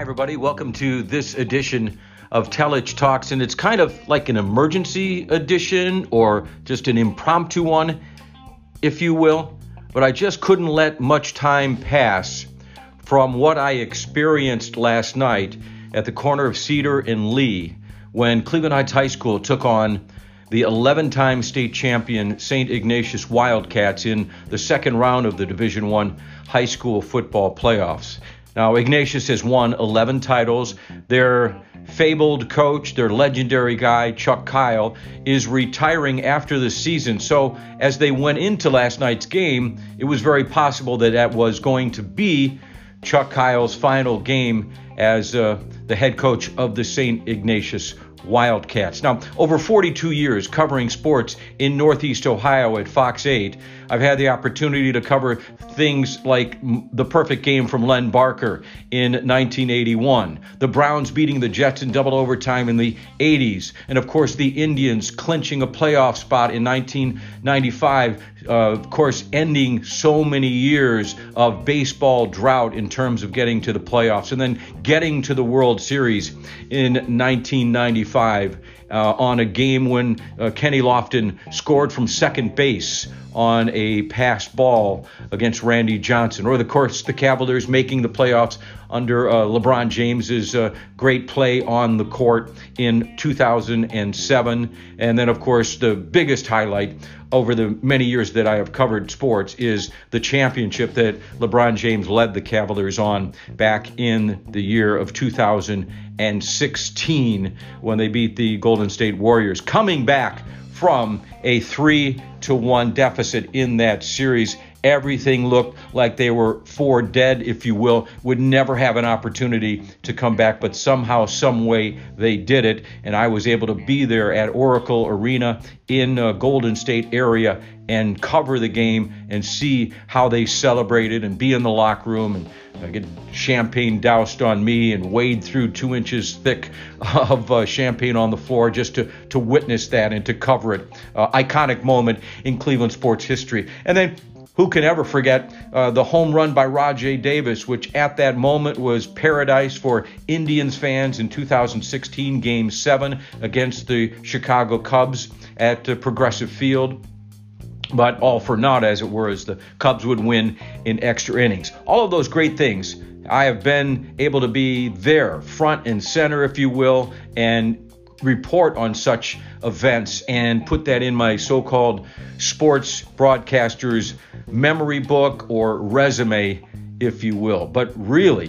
Hi, everybody. Welcome to this edition of Telich Talks. And it's kind of like an emergency edition or just an impromptu one, if you will. But I just couldn't let much time pass from what I experienced last night at the corner of Cedar and Lee when Cleveland Heights High School took on the 11 time state champion St. Ignatius Wildcats in the second round of the Division One high school football playoffs. Now, Ignatius has won 11 titles. Their fabled coach, their legendary guy, Chuck Kyle, is retiring after the season. So, as they went into last night's game, it was very possible that that was going to be Chuck Kyle's final game as uh, the head coach of the St. Ignatius Wildcats. Now, over 42 years covering sports in Northeast Ohio at Fox 8, I've had the opportunity to cover things like the perfect game from Len Barker in 1981, the Browns beating the Jets in double overtime in the 80s, and of course the Indians clinching a playoff spot in 1995, uh, of course ending so many years of baseball drought in terms of getting to the playoffs, and then getting to the World Series in 1995 uh, on a game when uh, Kenny Lofton scored from second base on a pass ball against Randy Johnson, or of course the Cavaliers making the playoffs under uh, LeBron James's uh, great play on the court in 2007, and then of course the biggest highlight over the many years that I have covered sports is the championship that LeBron James led the Cavaliers on back in the year of 2016 when they beat the Golden State Warriors, coming back from a three to one deficit in that series. Everything looked like they were for dead, if you will, would never have an opportunity to come back, but somehow, some way, they did it. And I was able to be there at Oracle Arena in uh, Golden State area and cover the game and see how they celebrated and be in the locker room and I get champagne doused on me and wade through two inches thick of uh, champagne on the floor just to, to witness that and to cover it. Uh, iconic moment in Cleveland sports history. And then who can ever forget uh, the home run by Rajai Davis, which at that moment was paradise for Indians fans in 2016 Game 7 against the Chicago Cubs at uh, Progressive Field but all for naught, as it were, as the Cubs would win in extra innings. All of those great things. I have been able to be there, front and center, if you will, and report on such events and put that in my so called sports broadcaster's memory book or resume, if you will. But really,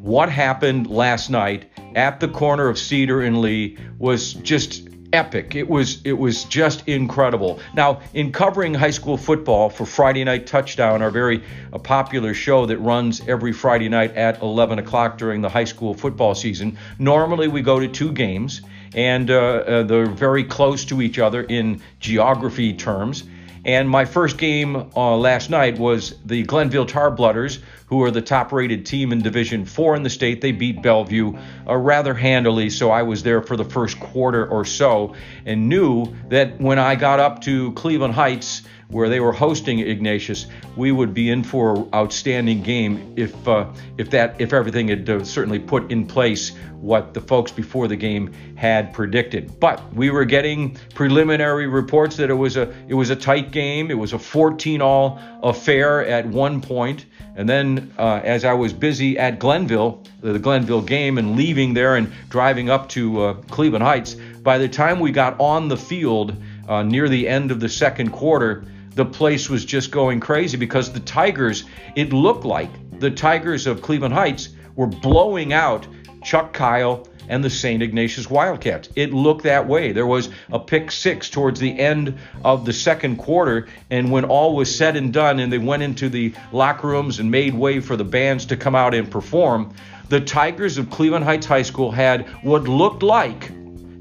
what happened last night at the corner of Cedar and Lee was just epic. It was it was just incredible. Now, in covering high school football for Friday Night Touchdown, our very uh, popular show that runs every Friday night at 11 o'clock during the high school football season, normally we go to two games, and uh, uh, they're very close to each other in geography terms. And my first game uh, last night was the Glenville Tarblooders, who are the top rated team in Division 4 in the state. They beat Bellevue uh, rather handily, so I was there for the first quarter or so and knew that when I got up to Cleveland Heights, where they were hosting Ignatius, we would be in for an outstanding game if uh, if that if everything had uh, certainly put in place what the folks before the game had predicted. But we were getting preliminary reports that it was a it was a tight game. It was a 14-all affair at one point. and then uh, as I was busy at Glenville, the Glenville game, and leaving there and driving up to uh, Cleveland Heights, by the time we got on the field uh, near the end of the second quarter the place was just going crazy because the Tigers, it looked like the Tigers of Cleveland Heights were blowing out Chuck Kyle and the St. Ignatius Wildcats. It looked that way. There was a pick six towards the end of the second quarter, and when all was said and done, and they went into the locker rooms and made way for the bands to come out and perform, the Tigers of Cleveland Heights High School had what looked like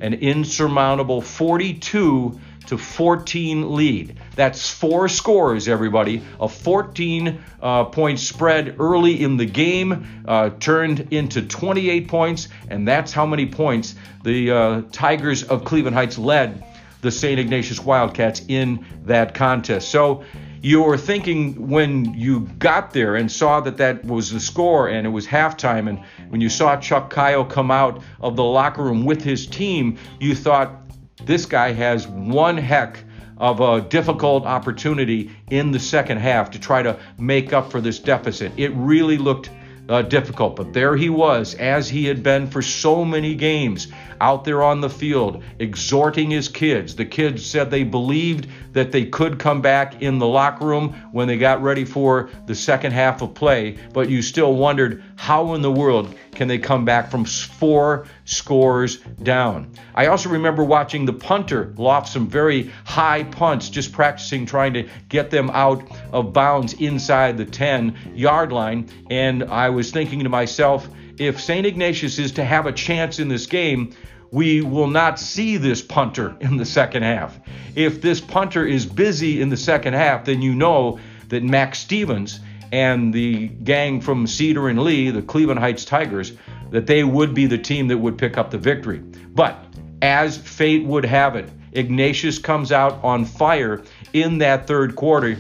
an insurmountable 42 to 14 lead. That's four scores, everybody. A 14 uh, point spread early in the game uh, turned into 28 points, and that's how many points the uh, Tigers of Cleveland Heights led the St. Ignatius Wildcats in that contest. So, you were thinking when you got there and saw that that was the score and it was halftime, and when you saw Chuck Kyle come out of the locker room with his team, you thought this guy has one heck of a difficult opportunity in the second half to try to make up for this deficit. It really looked uh, difficult. But there he was, as he had been for so many games, out there on the field, exhorting his kids. The kids said they believed that they could come back in the locker room when they got ready for the second half of play, but you still wondered how in the world can they come back from four scores down. I also remember watching the punter loft some very high punts, just practicing trying to get them out of bounds inside the 10 yard line, and I was thinking to myself, if St. Ignatius is to have a chance in this game, we will not see this punter in the second half. If this punter is busy in the second half, then you know that Mac Stevens and the gang from Cedar and Lee, the Cleveland Heights Tigers, that they would be the team that would pick up the victory. But as fate would have it, Ignatius comes out on fire in that third quarter,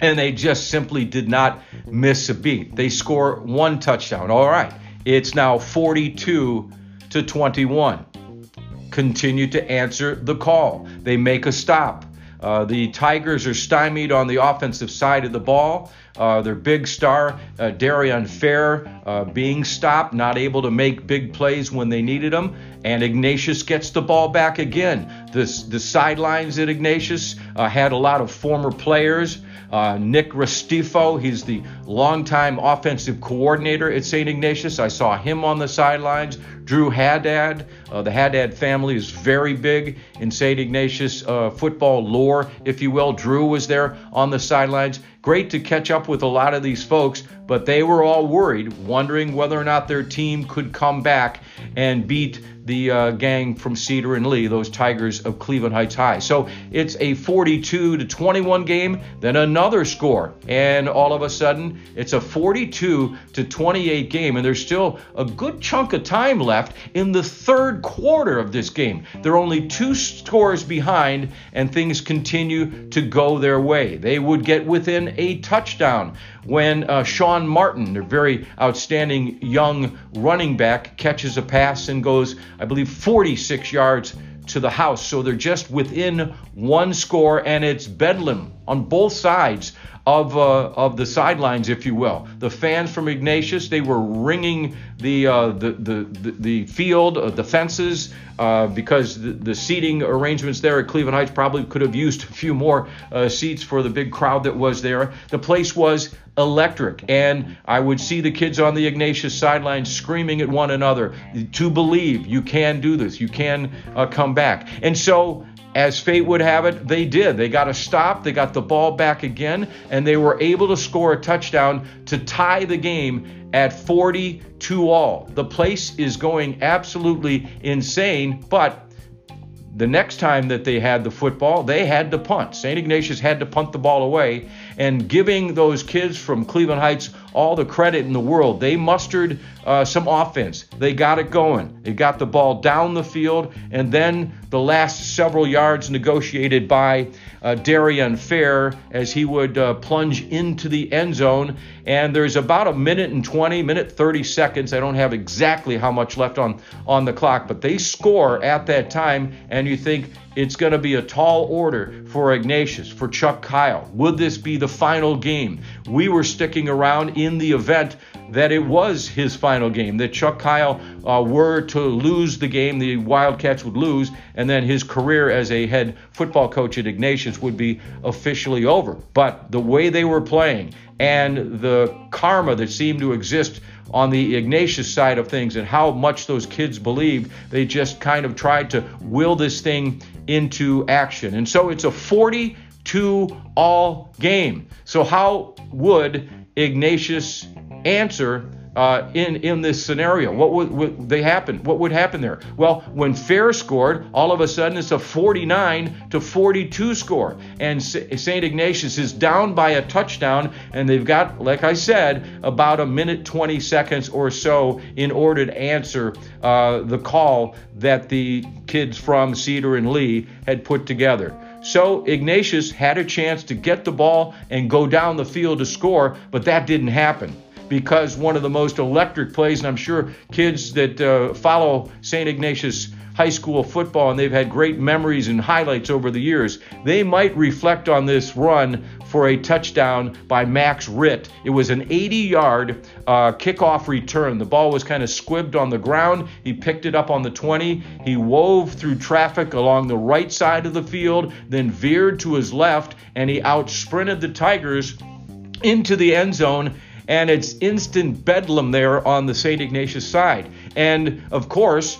and they just simply did not miss a beat. They score one touchdown. All right, it's now 42 to 21. Continue to answer the call. They make a stop. Uh, the Tigers are stymied on the offensive side of the ball. Uh, their big star, uh, Darian Fair, uh, being stopped, not able to make big plays when they needed them. And Ignatius gets the ball back again. This, the sidelines at Ignatius uh, had a lot of former players. Uh, Nick Restifo, he's the longtime offensive coordinator at St. Ignatius. I saw him on the sidelines. Drew Haddad, uh, the Haddad family is very big in St. Ignatius uh, football lore, if you will. Drew was there on the sidelines. Great to catch up with a lot of these folks, but they were all worried, wondering whether or not their team could come back and beat the uh, gang from Cedar and Lee, those Tigers of Cleveland Heights High. So it's a 42 to 21 game, then another score, and all of a sudden it's a 42 to 28 game, and there's still a good chunk of time left in the third quarter of this game. They're only two scores behind, and things continue to go their way. They would get within a touchdown when uh, Sean Martin, a very outstanding young running back, catches a pass and goes, I believe, 46 yards to the house. So they're just within one score, and it's bedlam on both sides of uh, of the sidelines, if you will. The fans from Ignatius they were ringing the uh, the, the, the field, uh, the fences, uh, because the, the, seating arrangements there at Cleveland Heights probably could have used a few more uh, seats for the big crowd that was there. The place was electric, and I would see the kids on the Ignatius sidelines screaming at one another to believe you can do this, you can uh, come back, and so as fate would have it, they did. They got a stop, they got the ball back again, and they were able to score a touchdown to tie the game at 42 all. The place is going absolutely insane, but the next time that they had the football, they had to punt. St. Ignatius had to punt the ball away, and giving those kids from Cleveland Heights all the credit in the world. They mustered uh, some offense. They got it going. They got the ball down the field, and then the last several yards negotiated by uh, Darian Fair as he would uh, plunge into the end zone. And there's about a minute and 20, minute 30 seconds. I don't have exactly how much left on, on the clock, but they score at that time, and you think, it's going to be a tall order for Ignatius, for Chuck Kyle. Would this be the final game? We were sticking around in the event that it was his final game, that Chuck Kyle uh, were to lose the game, the Wildcats would lose, and then his career as a head football coach at Ignatius would be officially over. But the way they were playing and the karma that seemed to exist on the Ignatius side of things and how much those kids believed, they just kind of tried to will this thing into action. And so it's a 42 all game. So, how would Ignatius answer uh, in in this scenario? What would, would, they happen? What would happen there? Well, when Fair scored, all of a sudden it's a 49 to 42 score, and Saint Ignatius is down by a touchdown, and they've got, like I said, about a minute 20 seconds or so in order to answer uh, the call that the kids from Cedar and Lee had put together. So Ignatius had a chance to get the ball and go down the field to score, but that didn't happen because one of the most electric plays, and I'm sure kids that uh, follow St. Ignatius high school football and they've had great memories and highlights over the years, they might reflect on this run for a touchdown by Max Ritt. It was an 80 yard uh, kickoff return. The ball was kind of squibbed on the ground. He picked it up on the 20. He wove through traffic along the right side of the field, then veered to his left, and he out sprinted the Tigers into the end zone and it's instant bedlam there on the St. Ignatius side. And of course,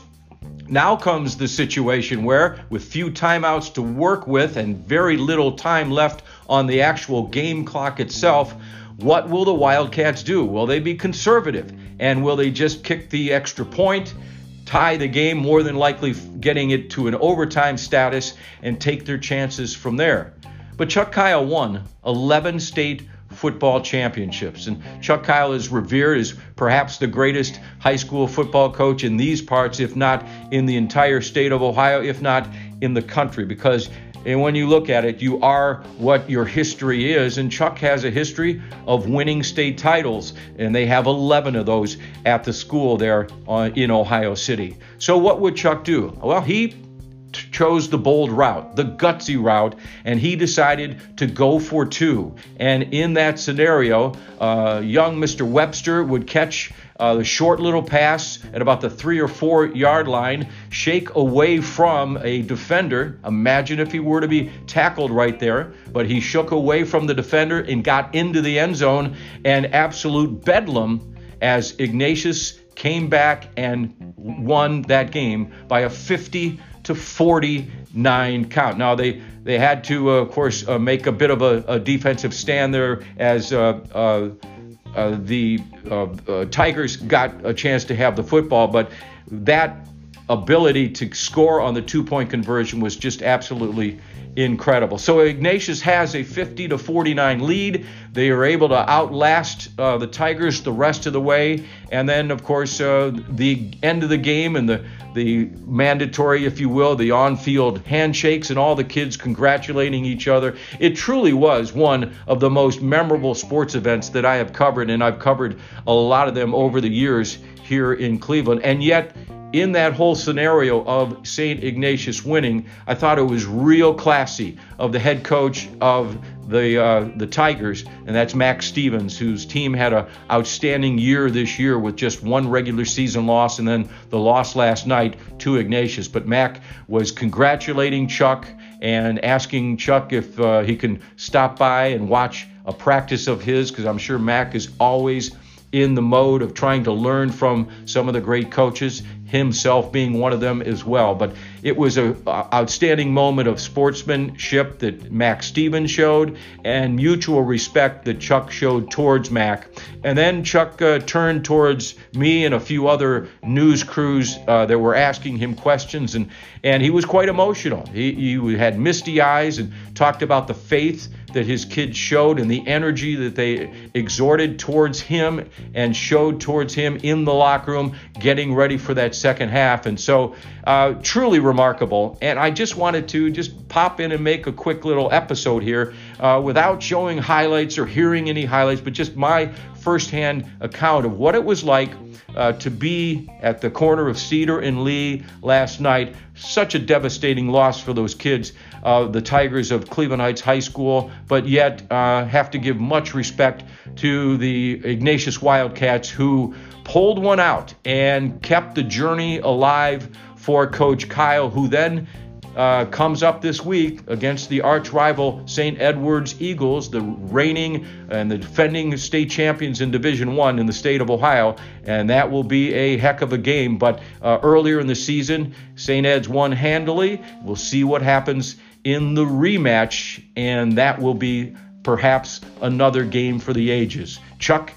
now comes the situation where, with few timeouts to work with and very little time left on the actual game clock itself, what will the Wildcats do? Will they be conservative? And will they just kick the extra point, tie the game, more than likely getting it to an overtime status, and take their chances from there? But Chuck Kyle won 11 state football championships. And Chuck Kyle is revered as perhaps the greatest high school football coach in these parts, if not in the entire state of Ohio, if not in the country, because and when you look at it, you are what your history is. And Chuck has a history of winning state titles, and they have 11 of those at the school there in Ohio City. So, what would Chuck do? Well, he chose the bold route, the gutsy route, and he decided to go for two. And in that scenario, uh, young Mr. Webster would catch uh, the short little pass at about the three or four yard line, shake away from a defender. Imagine if he were to be tackled right there, but he shook away from the defender and got into the end zone, and absolute bedlam as Ignatius came back and won that game by a 50 to 49 count. Now they they had to, uh, of course, uh, make a bit of a, a defensive stand there as uh, uh, uh the uh, Tigers got a chance to have the football, but that ability to score on the two-point conversion was just absolutely incredible. So Ignatius has a 50 to 49 lead. They are able to outlast uh, the Tigers the rest of the way, and then of course uh, the end of the game and the the mandatory, if you will, the on-field handshakes and all the kids congratulating each other. It truly was one of the most memorable sports events that I have covered, and I've covered a lot of them over the years here in Cleveland. And yet in that whole scenario of St. Ignatius winning, I thought it was real classy of the head coach of the uh, the Tigers, and that's Mac Stevens, whose team had an outstanding year this year with just one regular season loss and then the loss last night to Ignatius. But Mac was congratulating Chuck and asking Chuck if uh, he can stop by and watch a practice of his, because I'm sure Mac is always in the mode of trying to learn from some of the great coaches himself being one of them as well. But it was an outstanding moment of sportsmanship that Mac Stevens showed and mutual respect that Chuck showed towards Mac. And then Chuck uh, turned towards me and a few other news crews uh, that were asking him questions, and, and he was quite emotional. He, he had misty eyes and talked about the faith that his kids showed and the energy that they exhorted towards him and showed towards him in the locker room, getting ready for that second half. And so, uh, truly remarkable. And I just wanted to just pop in and make a quick little episode here uh, without showing highlights or hearing any highlights, but just my firsthand account of what it was like uh, to be at the corner of Cedar and Lee last night. Such a devastating loss for those kids, uh, the Tigers of Cleveland Heights High School, but yet uh, have to give much respect to the Ignatius Wildcats who pulled one out and kept the journey alive for Coach Kyle, who then uh, comes up this week against the arch rival St. Edward's Eagles, the reigning and the defending state champions in Division One in the state of Ohio, and that will be a heck of a game. But uh, earlier in the season, St. Ed's won handily. We'll see what happens in the rematch, and that will be perhaps another game for the ages. Chuck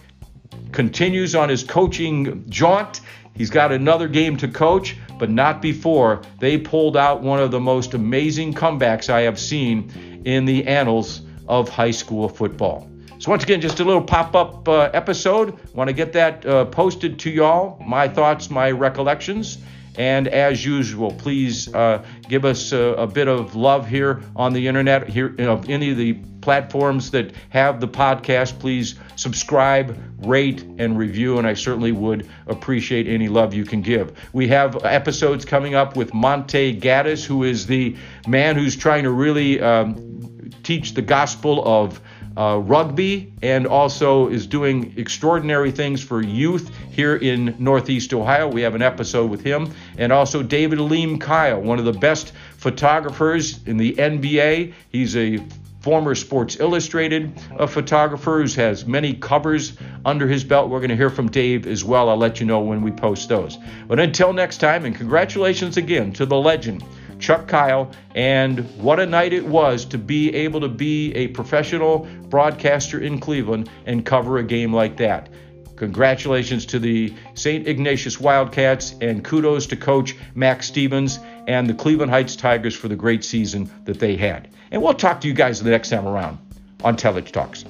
continues on his coaching jaunt. He's got another game to coach but not before they pulled out one of the most amazing comebacks I have seen in the annals of high school football. So, once again, just a little pop up uh, episode. Want to get that uh, posted to y'all, my thoughts, my recollections. And as usual, please uh, give us a, a, bit of love here on the internet, here you know, any of the platforms that have the podcast. Please subscribe, rate, and review. And I certainly would appreciate any love you can give. We have episodes coming up with Monte Gaddis, who is the man who's trying to really um, teach the gospel of uh, rugby and also is doing extraordinary things for youth here in Northeast Ohio. We have an episode with him. And also David Liam Kyle, one of the best photographers in the NBA. He's a former Sports Illustrated photographer who has many covers under his belt. We're going to hear from Dave as well. I'll let you know when we post those. But until next time, and congratulations again to the legend. Chuck Kyle, and what a night it was to be able to be a professional broadcaster in Cleveland and cover a game like that. Congratulations to the St. Ignatius Wildcats, and kudos to Coach Mac Stevens and the Cleveland Heights Tigers for the great season that they had. And we'll talk to you guys the next time around on Telich Talks.